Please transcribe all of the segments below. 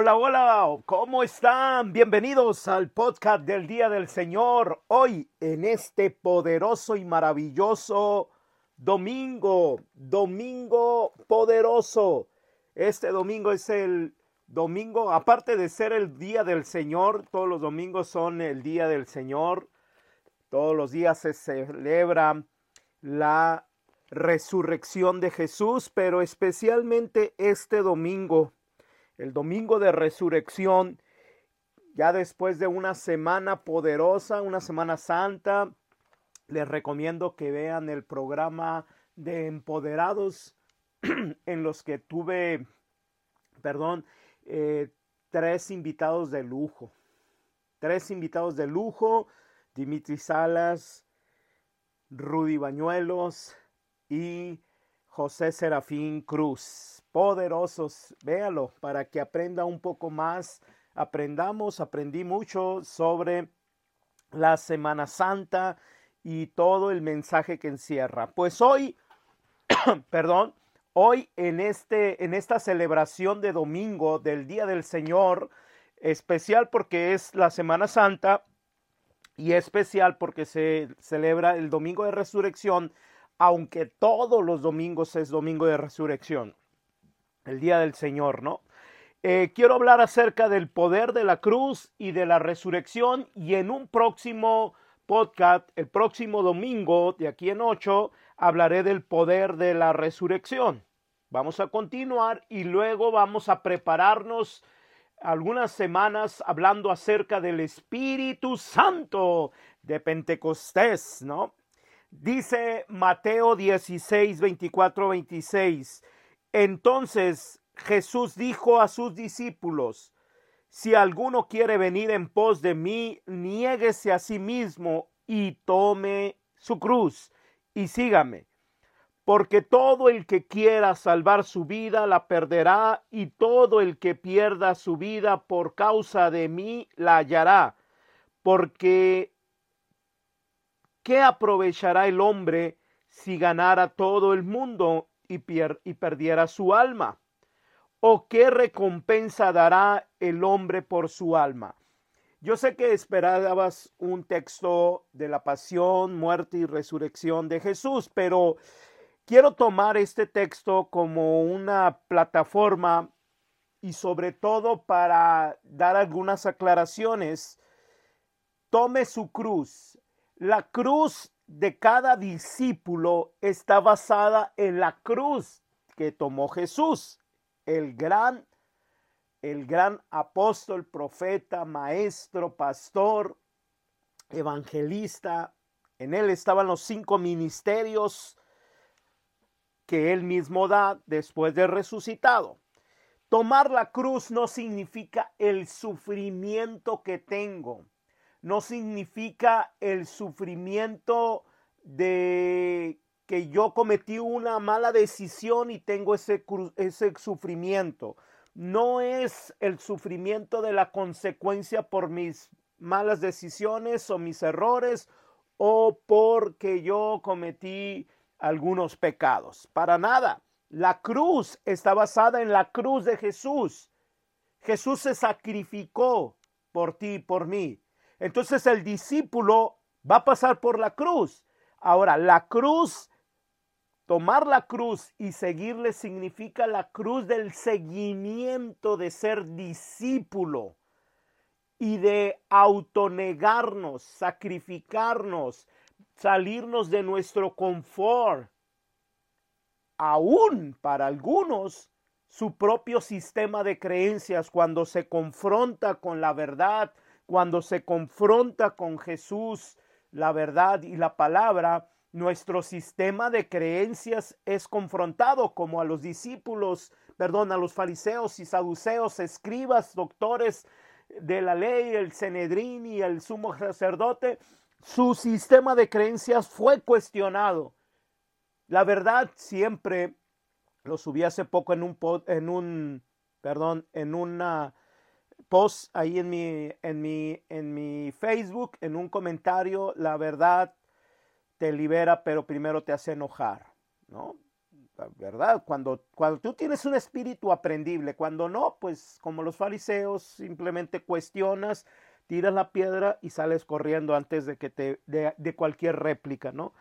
Hola, hola, ¿cómo están? Bienvenidos al podcast del Día del Señor. Hoy en este poderoso y maravilloso domingo, domingo poderoso. Este domingo es el domingo, aparte de ser el Día del Señor, todos los domingos son el Día del Señor. Todos los días se celebra la resurrección de Jesús, pero especialmente este domingo el domingo de resurrección, ya después de una semana poderosa, una semana santa, les recomiendo que vean el programa de empoderados en los que tuve, perdón, eh, tres invitados de lujo. Tres invitados de lujo, Dimitri Salas, Rudy Bañuelos y José Serafín Cruz. Poderosos, véalo para que aprenda un poco más. Aprendamos, aprendí mucho sobre la Semana Santa y todo el mensaje que encierra. Pues hoy, perdón, hoy en este en esta celebración de domingo del Día del Señor, especial porque es la Semana Santa y especial porque se celebra el domingo de resurrección, aunque todos los domingos es domingo de resurrección, el día del Señor, ¿no? Eh, quiero hablar acerca del poder de la cruz y de la resurrección y en un próximo podcast, el próximo domingo, de aquí en ocho, hablaré del poder de la resurrección. Vamos a continuar y luego vamos a prepararnos algunas semanas hablando acerca del Espíritu Santo de Pentecostés, ¿no? Dice Mateo 16, 24, 26. Entonces Jesús dijo a sus discípulos, si alguno quiere venir en pos de mí, niéguese a sí mismo y tome su cruz y sígame. Porque todo el que quiera salvar su vida la perderá, y todo el que pierda su vida por causa de mí la hallará. Porque ¿qué aprovechará el hombre si ganara todo el mundo y, perdiera su alma? ¿O qué recompensa dará el hombre por su alma? Yo sé que esperabas un texto de la pasión, muerte y resurrección de Jesús, pero quiero tomar este texto como una plataforma y sobre todo para dar algunas aclaraciones. Tome su cruz, la cruz de cada discípulo está basada en la cruz que tomó Jesús, el gran el gran apóstol, profeta, maestro, pastor, evangelista. En él estaban los cinco ministerios que él mismo da después de resucitado. Tomar la cruz no significa el sufrimiento que tengo no significa el sufrimiento de que yo cometí una mala decisión y tengo ese, sufrimiento. No es el sufrimiento de la consecuencia por mis malas decisiones o mis errores o porque yo cometí algunos pecados. Para nada. La cruz está basada en la cruz de Jesús. Jesús se sacrificó por ti y por mí. Entonces el discípulo va a pasar por la cruz. Ahora, la cruz, tomar la cruz y seguirle significa la cruz del seguimiento de ser discípulo y de autonegarnos, sacrificarnos, salirnos de nuestro confort. Aún para algunos, su propio sistema de creencias cuando se confronta con la verdad, cuando se confronta con Jesús, la verdad y la palabra, nuestro sistema de creencias es confrontado como a los discípulos, perdón, a los fariseos y saduceos, escribas, doctores de la ley, el Cenedrín y el sumo sacerdote, su sistema de creencias fue cuestionado. La verdad siempre, lo subí hace poco en un, perdón, en una post ahí en mi, en mi, en mi Facebook, en un comentario, la verdad te libera, pero primero te hace enojar, ¿no? ¿verdad? Cuando, cuando tú tienes un espíritu aprendible, cuando no, pues como los fariseos, simplemente cuestionas, tiras la piedra y sales corriendo antes de que te de, de cualquier réplica, ¿no?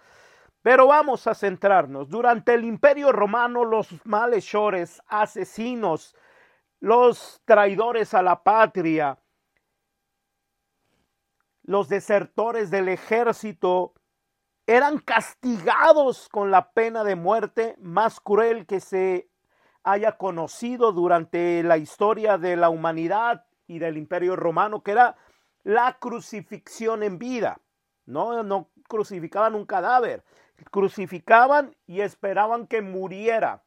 Pero vamos a centrarnos. Durante el Imperio Romano, los malhechores, asesinos, los traidores a la patria, los desertores del ejército, eran castigados con la pena de muerte más cruel que se haya conocido durante la historia de la humanidad y del imperio romano, que era la crucifixión en vida. No, no crucificaban un cadáver, crucificaban y esperaban que muriera.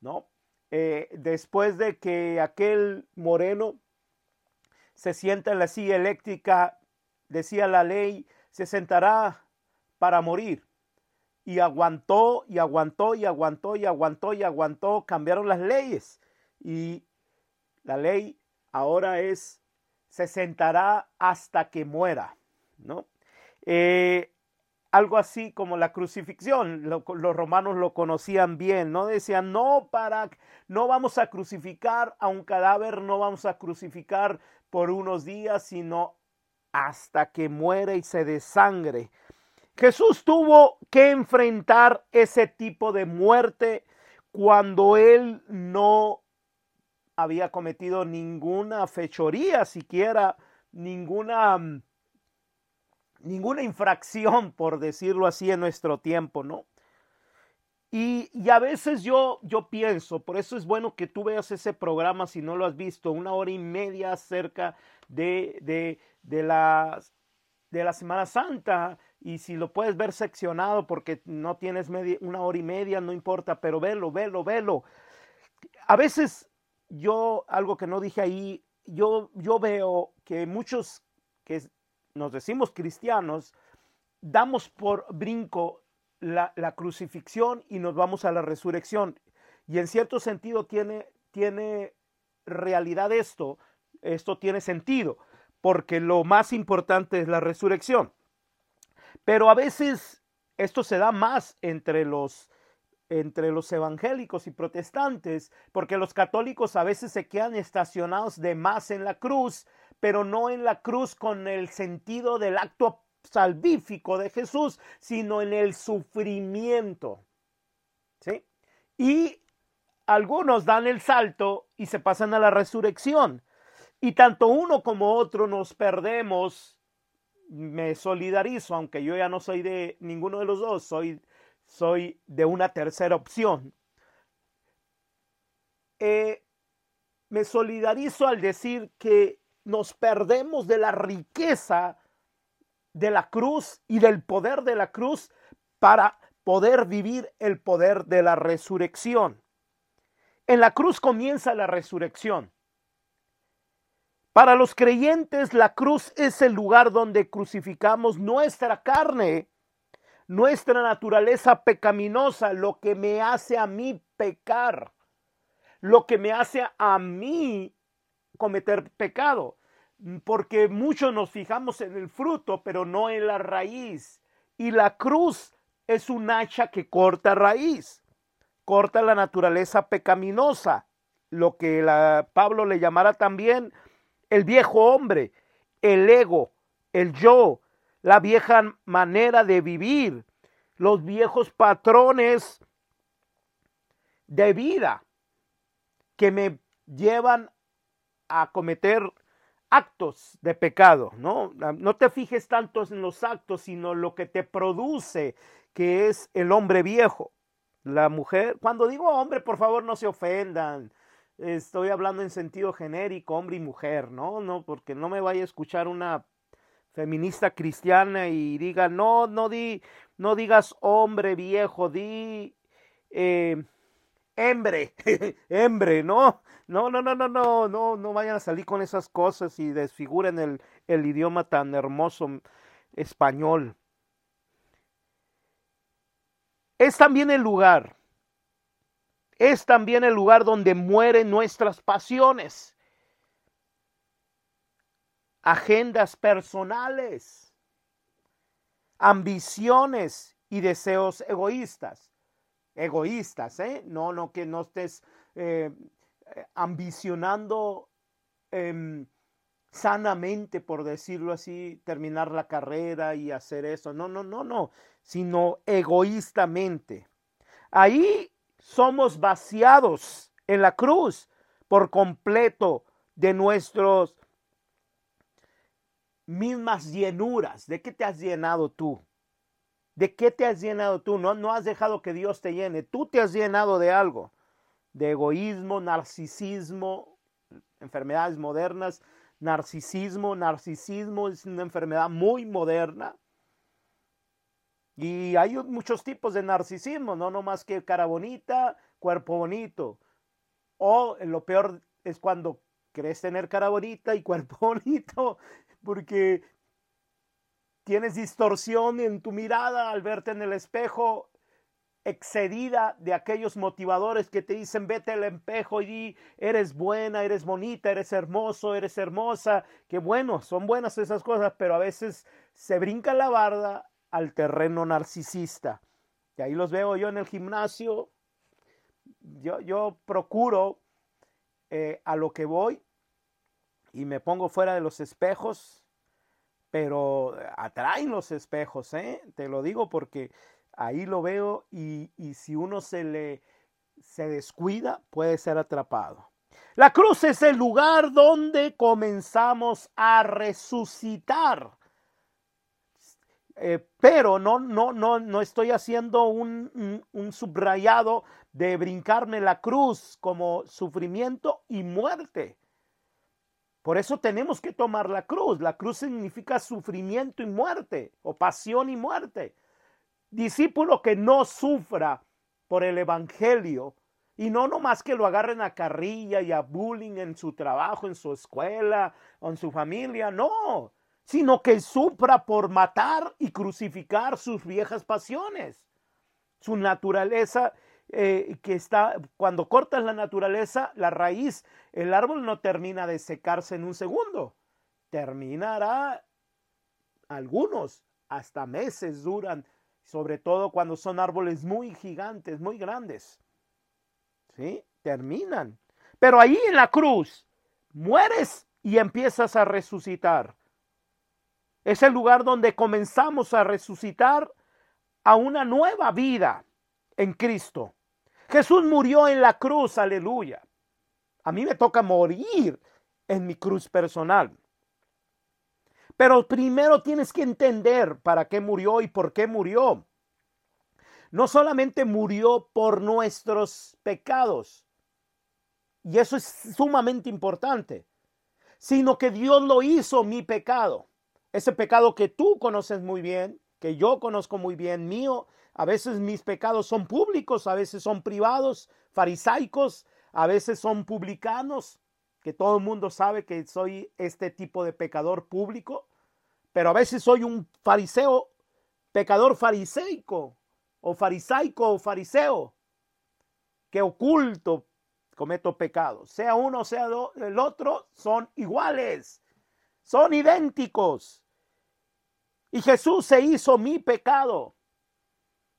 ¿no? Eh, después de que aquel moreno se sienta en la silla eléctrica, decía la ley, se sentará para morir. Y aguantó y aguantó y aguantó y aguantó y aguantó. Cambiaron las leyes. Y la ley ahora es, se sentará hasta que muera. ¿no? Eh, algo así como la crucifixión. los romanos lo conocían bien, ¿no? Decían, no para, no vamos a crucificar a un cadáver, no vamos a crucificar por unos días, sino hasta que muere y se desangre. Jesús tuvo que enfrentar ese tipo de muerte cuando él no había cometido ninguna fechoría, siquiera ninguna mm, ninguna infracción, por decirlo así, en nuestro tiempo, ¿no? Y, y, a veces yo, yo pienso, por eso es bueno que tú veas ese programa si no lo has visto, una hora y media acerca de, de, de, la, de la Semana Santa, y si lo puedes ver seccionado porque no tienes media, una hora y media, no importa, pero velo, velo, velo. A veces yo, algo que no dije ahí, yo, yo veo que muchos que nos decimos cristianos, damos por brinco la, crucifixión y nos vamos a la resurrección. Y en cierto sentido tiene, tiene realidad esto, esto tiene sentido, porque lo más importante es la resurrección. Pero a veces esto se da más entre los entre los evangélicos y protestantes, porque los católicos a veces se quedan estacionados de más en la cruz, pero no en la cruz con el sentido del acto salvífico de Jesús, sino en el sufrimiento. ¿Sí? Y algunos dan el salto y se pasan a la resurrección. Y tanto uno como otro nos perdemos me solidarizo, aunque yo ya no soy de ninguno de los dos, soy, soy de una tercera opción. Eh, me solidarizo al decir que nos perdemos de la riqueza de la cruz y del poder de la cruz para poder vivir el poder de la resurrección. En la cruz comienza la resurrección. Para los creyentes, la cruz es el lugar donde crucificamos nuestra carne, nuestra naturaleza pecaminosa, lo que me hace a mí pecar, lo que me hace a mí cometer pecado. Porque muchos nos fijamos en el fruto, pero no en la raíz. Y la cruz es un hacha que corta raíz, corta la naturaleza pecaminosa, lo que Pablo le llamara también el viejo hombre, el ego, el yo, la vieja manera de vivir, los viejos patrones de vida que me llevan a cometer actos de pecado, ¿no? No te fijes tanto en los actos, sino lo que te produce, que es el hombre viejo. La mujer, cuando digo hombre, por favor no se ofendan estoy hablando en sentido genérico, hombre y mujer, ¿no? No, porque no me vaya a escuchar una feminista cristiana y diga, no, no di, no digas hombre viejo, di eh, hembre, hembre, ¿no? No, no, no, no, no, no, no vayan a salir con esas cosas y desfiguren el, el idioma tan hermoso español. Es también el lugar es también el lugar donde mueren nuestras pasiones, agendas personales, ambiciones y deseos egoístas. Egoístas, ¿eh? No, no, que no estés eh, ambicionando em, sanamente, por decirlo así, terminar la carrera y hacer eso. No, no, no, no, sino egoístamente. Ahí somos vaciados en la cruz por completo de nuestros mismas llenuras. ¿De qué te has llenado tú? ¿De qué te has llenado tú? No, no has dejado que Dios te llene. Tú te has llenado de algo. De egoísmo, narcisismo, enfermedades modernas. Narcisismo, narcisismo es una enfermedad muy moderna. Y hay muchos tipos de narcisismo, no más que cara bonita, cuerpo bonito. O lo peor es cuando crees tener cara bonita y cuerpo bonito, porque tienes distorsión en tu mirada al verte en el espejo excedida de aquellos motivadores que te dicen vete al espejo y di eres buena, eres bonita, eres hermoso, eres hermosa, que bueno, son buenas esas cosas, pero a veces se brinca la barda al terreno narcisista. Y ahí los veo yo en el gimnasio. Yo, yo procuro eh, a lo que voy y me pongo fuera de los espejos, pero atraen los espejos, ¿eh? te lo digo porque ahí lo veo y, y si uno se le se descuida puede ser atrapado. La cruz es el lugar donde comenzamos a resucitar. Eh, pero no, no, no, no estoy haciendo un, un, subrayado de brincarme la cruz como sufrimiento y muerte. Por eso tenemos que tomar la cruz. La cruz significa sufrimiento y muerte, o pasión y muerte. Discípulo que no sufra por el Evangelio, y no nomás que lo agarren a carrilla y a bullying en su trabajo, en su escuela en su familia, no sino que supra por matar y crucificar sus viejas pasiones. Su naturaleza eh, que está, cuando cortas la naturaleza, la raíz, el árbol no termina de secarse en un segundo. Terminará, algunos, hasta meses duran, sobre todo cuando son árboles muy gigantes, muy grandes. ¿Sí? Terminan. Pero ahí en la cruz, mueres y empiezas a resucitar. Es el lugar donde comenzamos a resucitar a una nueva vida en Cristo. Jesús murió en la cruz, aleluya. A mí me toca morir en mi cruz personal. Pero primero tienes que entender para qué murió y por qué murió. No solamente murió por nuestros pecados, y eso es sumamente importante, sino que Dios lo hizo mi pecado. Ese pecado que tú conoces muy bien, que yo conozco muy bien mío, a veces mis pecados son públicos, a veces son privados, farisaicos, a veces son publicanos, que todo el mundo sabe que soy este tipo de pecador público, pero a veces soy un fariseo, pecador fariseico, o farisaico o fariseo, que oculto cometo pecados. Sea uno, sea el otro, son iguales, son idénticos. Y Jesús se hizo mi pecado.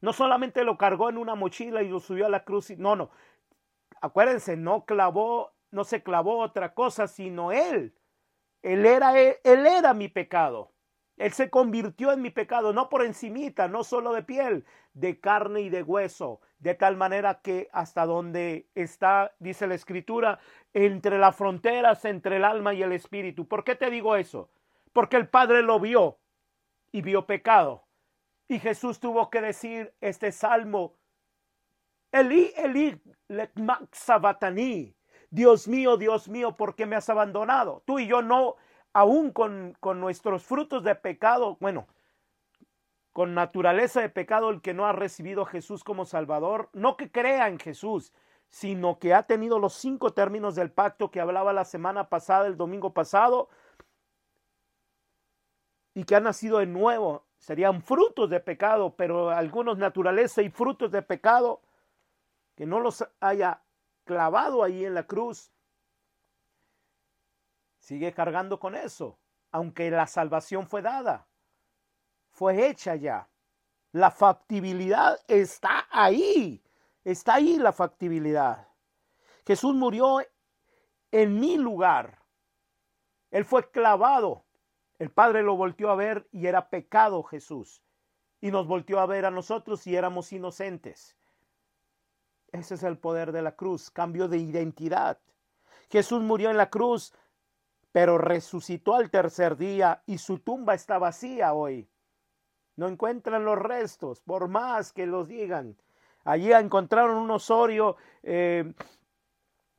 No solamente lo cargó en una mochila y lo subió a la cruz. No, no. Acuérdense, no clavó, no se clavó otra cosa, sino él. Él era, él, era mi pecado. Él se convirtió en mi pecado, no por encimita, no solo de piel, de carne y de hueso, de tal manera que hasta donde está, dice la escritura, entre las fronteras, entre el alma y el espíritu. ¿Por qué te digo eso? Porque el Padre lo vio, y vio pecado. Y Jesús tuvo que decir este salmo, Eli, Eli, sabatani. Dios mío, Dios mío, ¿por qué me has abandonado? Tú y yo no, aún con, con nuestros frutos de pecado, bueno, con naturaleza de pecado, el que no ha recibido a Jesús como Salvador, no que crea en Jesús, sino que ha tenido los cinco términos del pacto que hablaba la semana pasada, el domingo pasado, y que ha nacido de nuevo. Serían frutos de pecado, pero algunos naturaleza y frutos de pecado que no los haya clavado ahí en la cruz. Sigue cargando con eso, aunque la salvación fue dada, fue hecha ya. La factibilidad está ahí. Está ahí la factibilidad. Jesús murió en mi lugar. Él fue clavado. El Padre lo volteó a ver y era pecado Jesús. Y nos volteó a ver a nosotros y éramos inocentes. Ese es el poder de la cruz, cambio de identidad. Jesús murió en la cruz, pero resucitó al tercer día y su tumba está vacía hoy. No encuentran los restos, por más que los digan. Allí encontraron un Osorio, eh,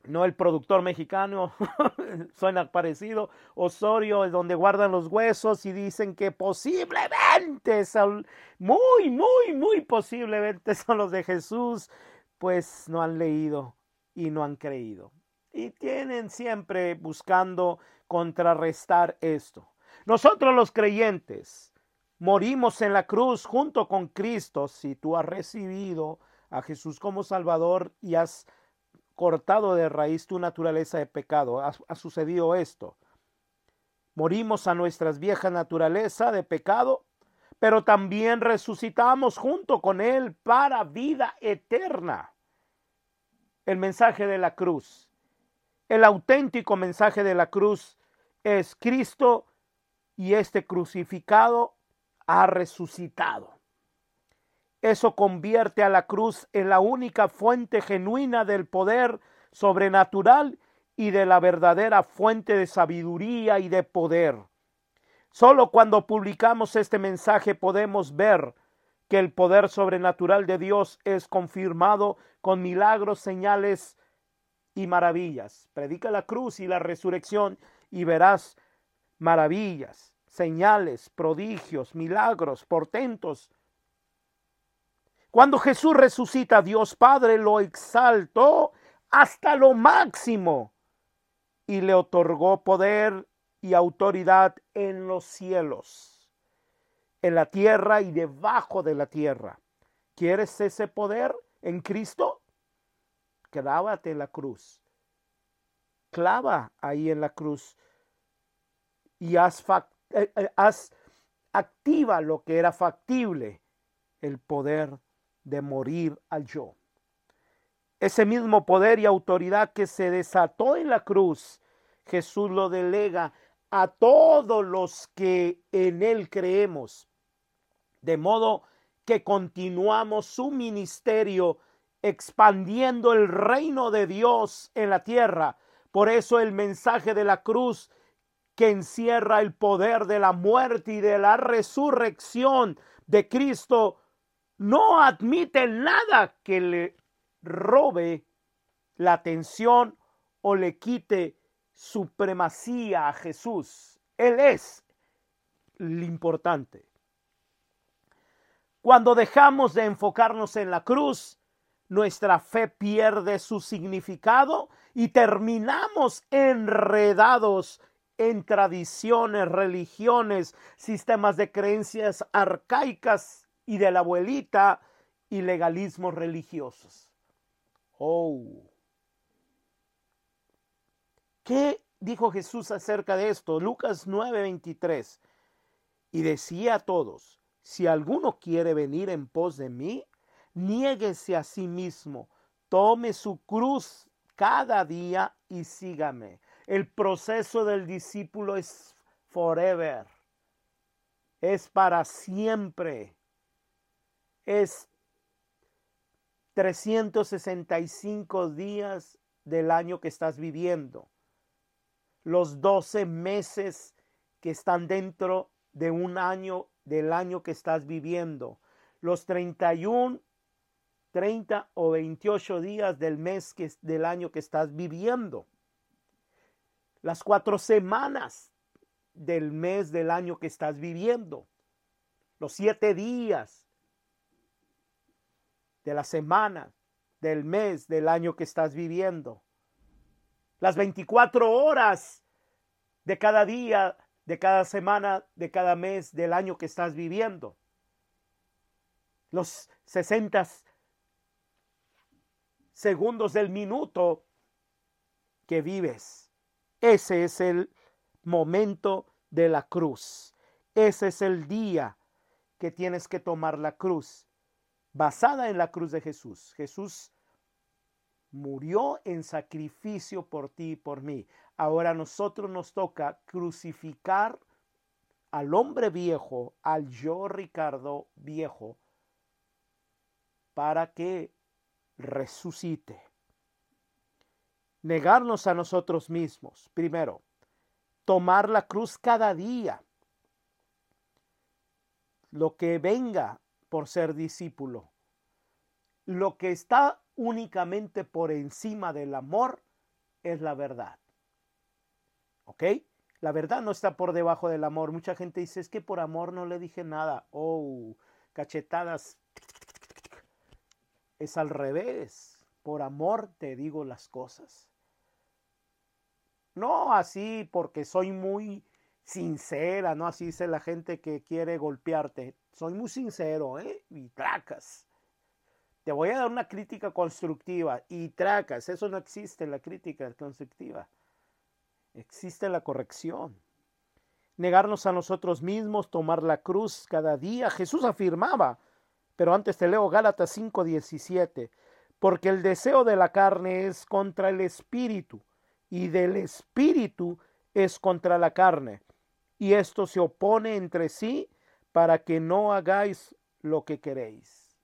no el productor mexicano, suena parecido, Osorio donde guardan los huesos y dicen que posiblemente son, muy, muy, muy posiblemente son los de Jesús, pues no han leído y no han creído. Y tienen siempre buscando contrarrestar esto. Nosotros los creyentes morimos en la cruz junto con Cristo si tú has recibido a Jesús como Salvador y has cortado de raíz tu naturaleza de pecado. Ha, sucedido esto. Morimos a nuestra vieja naturaleza de pecado, pero también resucitamos junto con Él para vida eterna. El mensaje de la cruz. El auténtico mensaje de la cruz es Cristo y este crucificado ha resucitado. Eso convierte a la cruz en la única fuente genuina del poder sobrenatural y de la verdadera fuente de sabiduría y de poder. Solo cuando publicamos este mensaje podemos ver que el poder sobrenatural de Dios es confirmado con milagros, señales y maravillas. Predica la cruz y la resurrección y verás maravillas, señales, prodigios, milagros, portentos, cuando Jesús resucita, Dios Padre lo exaltó hasta lo máximo y le otorgó poder y autoridad en los cielos, en la tierra y debajo de la tierra. ¿Quieres ese poder en Cristo? Clávate en la cruz. Clava ahí en la cruz y haz, eh, eh, haz activa lo que era factible, el poder de morir al yo. Ese mismo poder y autoridad que se desató en la cruz, Jesús lo delega a todos los que en Él creemos. De modo que continuamos su ministerio expandiendo el reino de Dios en la tierra. Por eso el mensaje de la cruz que encierra el poder de la muerte y de la resurrección de Cristo no admite nada que le robe la atención o le quite supremacía a Jesús. Él es lo importante. Cuando dejamos de enfocarnos en la cruz, nuestra fe pierde su significado y terminamos enredados en tradiciones, religiones, sistemas de creencias arcaicas y de la abuelita y legalismos religiosos. Oh. ¿Qué dijo Jesús acerca de esto? Lucas 9:23. Y decía a todos, si alguno quiere venir en pos de mí, niéguese a sí mismo, tome su cruz cada día y sígame. El proceso del discípulo es forever, es para siempre es 365 días del año que estás viviendo. Los 12 meses que están dentro de un año del año que estás viviendo. Los 31, 30 o 28 días del mes que, del año que estás viviendo. Las cuatro semanas del mes del año que estás viviendo. Los siete días de la semana, del mes, del año que estás viviendo. Las 24 horas de cada día, de cada semana, de cada mes, del año que estás viviendo. Los 60 segundos del minuto que vives. Ese es el momento de la cruz. Ese es el día que tienes que tomar la cruz basada en la cruz de Jesús. Jesús murió en sacrificio por ti y por mí. Ahora a nosotros nos toca crucificar al hombre viejo, al yo Ricardo viejo, para que resucite. Negarnos a nosotros mismos, primero. Tomar la cruz cada día. Lo que venga por ser discípulo. Lo que está únicamente por encima del amor es la verdad. ¿Ok? La verdad no está por debajo del amor. Mucha gente dice, es que por amor no le dije nada. Oh, cachetadas. Es al revés. Por amor te digo las cosas. No así porque soy muy sincera, no así dice la gente que quiere golpearte. Soy muy sincero, ¿eh? Y tracas. Te voy a dar una crítica constructiva y tracas. Eso no existe, la crítica constructiva. Existe la corrección. Negarnos a nosotros mismos, tomar la cruz cada día. Jesús afirmaba, pero antes te leo Gálatas 5:17, porque el deseo de la carne es contra el espíritu y del espíritu es contra la carne. Y esto se opone entre sí para que no hagáis lo que queréis.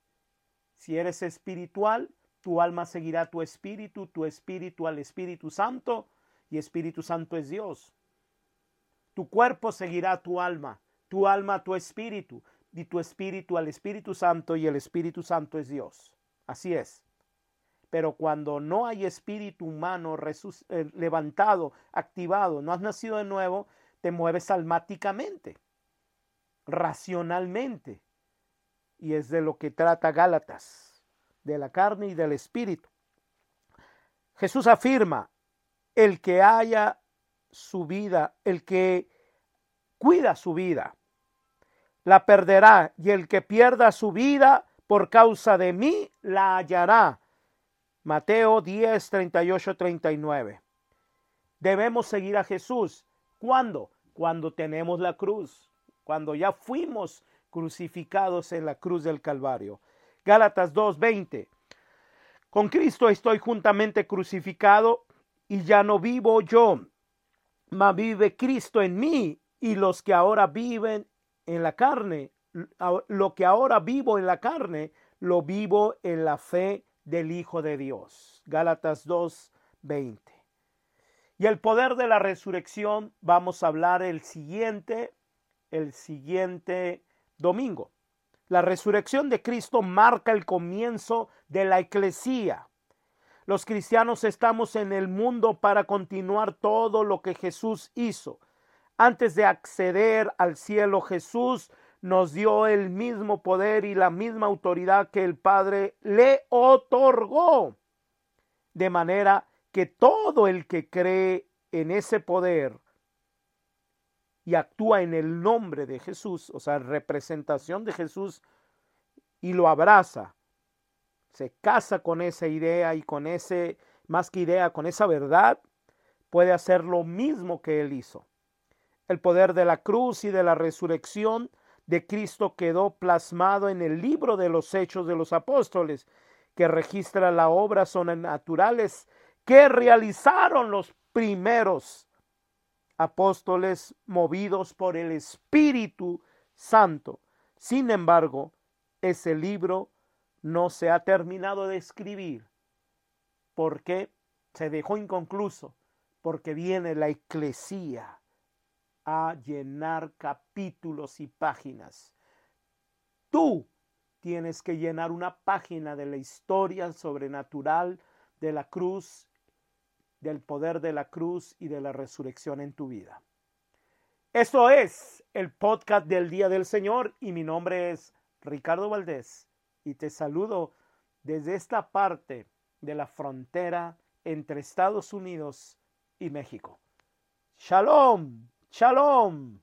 Si eres espiritual, tu alma seguirá tu espíritu, tu espíritu al Espíritu Santo, y Espíritu Santo es Dios. Tu cuerpo seguirá tu alma, tu alma tu espíritu, y tu espíritu al Espíritu Santo, y el Espíritu Santo es Dios. Así es. Pero cuando no hay espíritu humano eh, levantado, activado, no has nacido de nuevo, te mueves almáticamente, racionalmente. Y es de lo que trata Gálatas, de la carne y del espíritu. Jesús afirma, el que haya su vida, el que cuida su vida, la perderá, y el que pierda su vida por causa de mí, la hallará. Mateo 10, 38, 39. Debemos seguir a Jesús. ¿Cuándo? Cuando tenemos la cruz, cuando ya fuimos crucificados en la cruz del Calvario. Gálatas 2, 20. Con Cristo estoy juntamente crucificado y ya no vivo yo, mas vive Cristo en mí y los que ahora viven en la carne, lo que ahora vivo en la carne, lo vivo en la fe del Hijo de Dios. Gálatas 2, 20. Y el poder de la resurrección vamos a hablar el siguiente, el siguiente domingo. La resurrección de Cristo marca el comienzo de la eclesía. Los cristianos estamos en el mundo para continuar todo lo que Jesús hizo. Antes de acceder al cielo, Jesús nos dio el mismo poder y la misma autoridad que el Padre le otorgó. De manera que todo el que cree en ese poder y actúa en el nombre de Jesús, o sea, representación de Jesús, y lo abraza, se casa con esa idea y con ese, más que idea, con esa verdad, puede hacer lo mismo que él hizo. El poder de la cruz y de la resurrección de Cristo quedó plasmado en el libro de los Hechos de los Apóstoles, que registra las obras sobrenaturales que realizaron los primeros apóstoles movidos por el Espíritu Santo. Sin embargo, ese libro no se ha terminado de escribir porque se dejó inconcluso, porque viene la eclesía a llenar capítulos y páginas. Tú tienes que llenar una página de la historia sobrenatural de la cruz, del poder de la cruz y de la resurrección en tu vida. Esto es el podcast del Día del Señor y mi nombre es Ricardo Valdés y te saludo desde esta parte de la frontera entre Estados Unidos y México. Shalom, shalom.